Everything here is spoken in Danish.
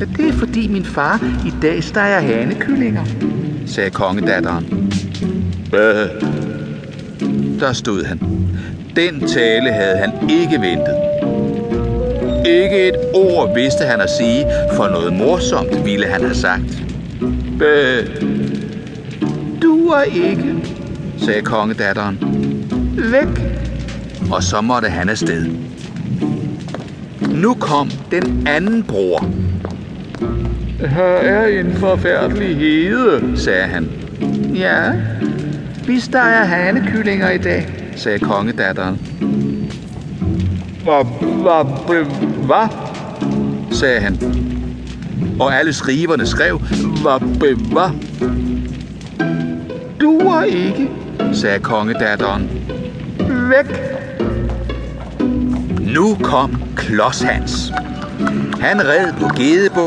Ja, det er fordi min far i dag steger hanekyllinger, sagde kongedatteren. Hvad? Der stod han. Den tale havde han ikke ventet. Ikke et ord vidste han at sige, for noget morsomt ville han have sagt. Hvad? Du er ikke, sagde kongedatteren. Væk! Og så måtte han afsted. Nu kom den anden bror. Her er en forfærdelig hede, sagde han. Ja, vi steger hanekyllinger i dag, sagde kongedatteren. Hvad? Hvad? Hvad? sagde han. Og alle skriverne skrev, Hvad? Hvad? duer ikke, sagde kongedatteren. Væk! Nu kom Klods Hans. Han red på gedebuk